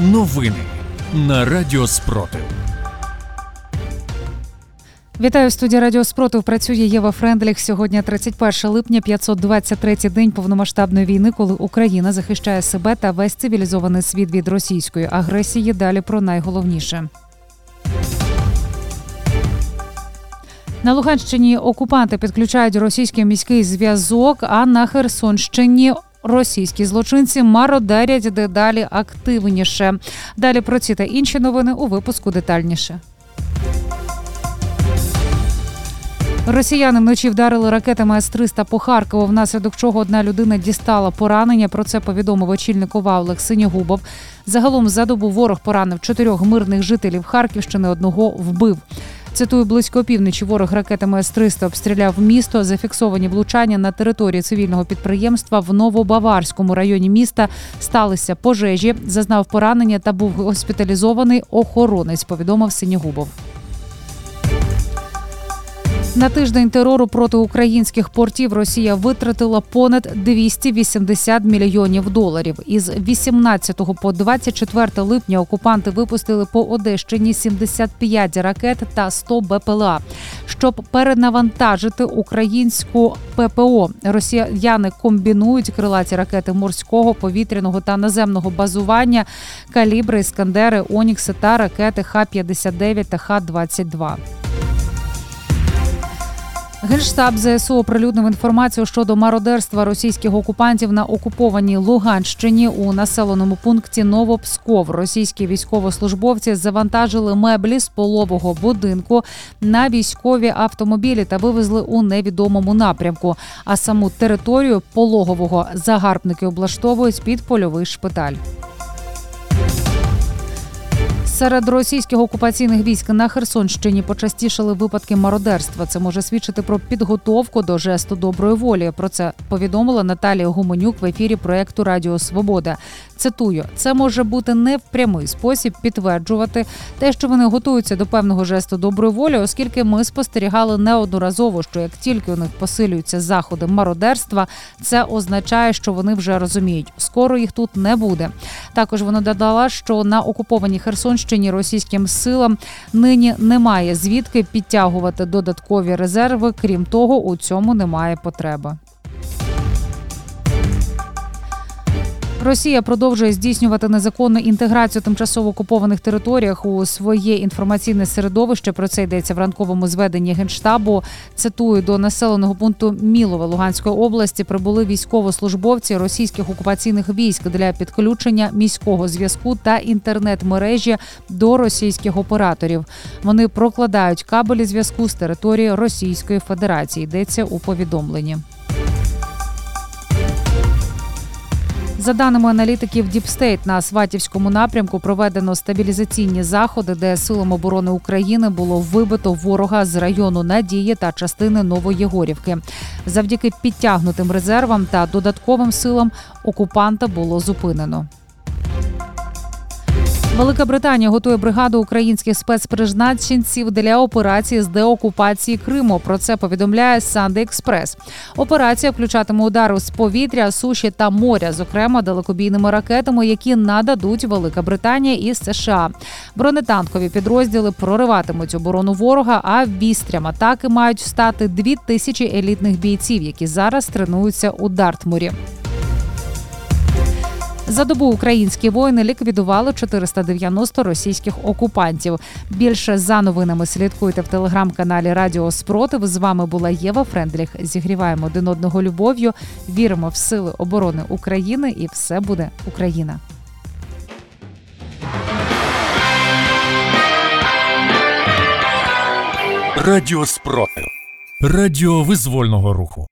Новини на Радіо Спротив. Вітаю в студії Радіо Спротив. Працює Єва Френдліх. Сьогодні 31 липня, 523-й день повномасштабної війни, коли Україна захищає себе та весь цивілізований світ від російської агресії. Далі про найголовніше. На Луганщині окупанти підключають російський міський зв'язок. А на Херсонщині російські злочинці мародерять дедалі активніше. Далі про ці та інші новини у випуску детальніше. Росіяни вночі вдарили ракетами С-300 по Харкову, внаслідок чого одна людина дістала поранення. Про це повідомив очільник ОВА Олег Синягубов. Загалом за добу ворог поранив чотирьох мирних жителів Харківщини. Одного вбив. Цитую близько півночі. Ворог ракетами С-300 обстріляв місто. Зафіксовані влучання на території цивільного підприємства в Новобаварському районі міста сталися пожежі. Зазнав поранення та був госпіталізований охоронець. Повідомив Синягубов. На тиждень терору проти українських портів Росія витратила понад 280 мільйонів доларів. Із 18 по 24 липня окупанти випустили по Одещині 75 ракет та 100 БПЛА. Щоб перенавантажити українську ППО, росіяни комбінують крилаті ракети морського, повітряного та наземного базування, калібри, іскандери, онікси та ракети Х-59 та Х-22. Генштаб ЗСУ оприлюднив інформацію щодо мародерства російських окупантів на окупованій Луганщині у населеному пункті Новопсков. Російські військовослужбовці завантажили меблі з полового будинку на військові автомобілі та вивезли у невідомому напрямку. А саму територію пологового загарбники облаштовують під польовий шпиталь. Серед російських окупаційних військ на Херсонщині почастішали випадки мародерства. Це може свідчити про підготовку до жесту доброї волі. Про це повідомила Наталія Гуменюк в ефірі проекту Радіо Свобода. Цитую, це може бути не в прямий спосіб підтверджувати те, що вони готуються до певного жесту доброї волі, оскільки ми спостерігали неодноразово, що як тільки у них посилюються заходи мародерства, це означає, що вони вже розуміють, скоро їх тут не буде. Також вона додала, що на окупованій Херсонщині російським силам нині немає звідки підтягувати додаткові резерви. Крім того, у цьому немає потреби. Росія продовжує здійснювати незаконну інтеграцію тимчасово окупованих територіях у своє інформаційне середовище. Про це йдеться в ранковому зведенні генштабу. Цитую до населеного пункту Мілове Луганської області прибули військовослужбовці російських окупаційних військ для підключення міського зв'язку та інтернет-мережі до російських операторів. Вони прокладають кабелі зв'язку з території Російської Федерації. Йдеться у повідомленні. За даними аналітиків Діпстейт, на Сватівському напрямку проведено стабілізаційні заходи, де силам оборони України було вибито ворога з району Надії та частини Новоєгорівки. Завдяки підтягнутим резервам та додатковим силам окупанта було зупинено. Велика Британія готує бригаду українських спецпризначенців для операції з деокупації Криму. Про це повідомляє Sunday Express. Операція включатиме удари з повітря, суші та моря, зокрема далекобійними ракетами, які нададуть Велика Британія і США. Бронетанкові підрозділи прориватимуть оборону ворога. А вістрям атаки мають стати дві тисячі елітних бійців, які зараз тренуються у Дартмурі. За добу українські воїни ліквідували 490 російських окупантів. Більше за новинами слідкуйте в телеграм-каналі Радіо Спротив. З вами була Єва Френдліх. Зігріваємо один одного любов'ю. Віримо в сили оборони України, і все буде Україна. Радіо Спротив. Радіо визвольного руху.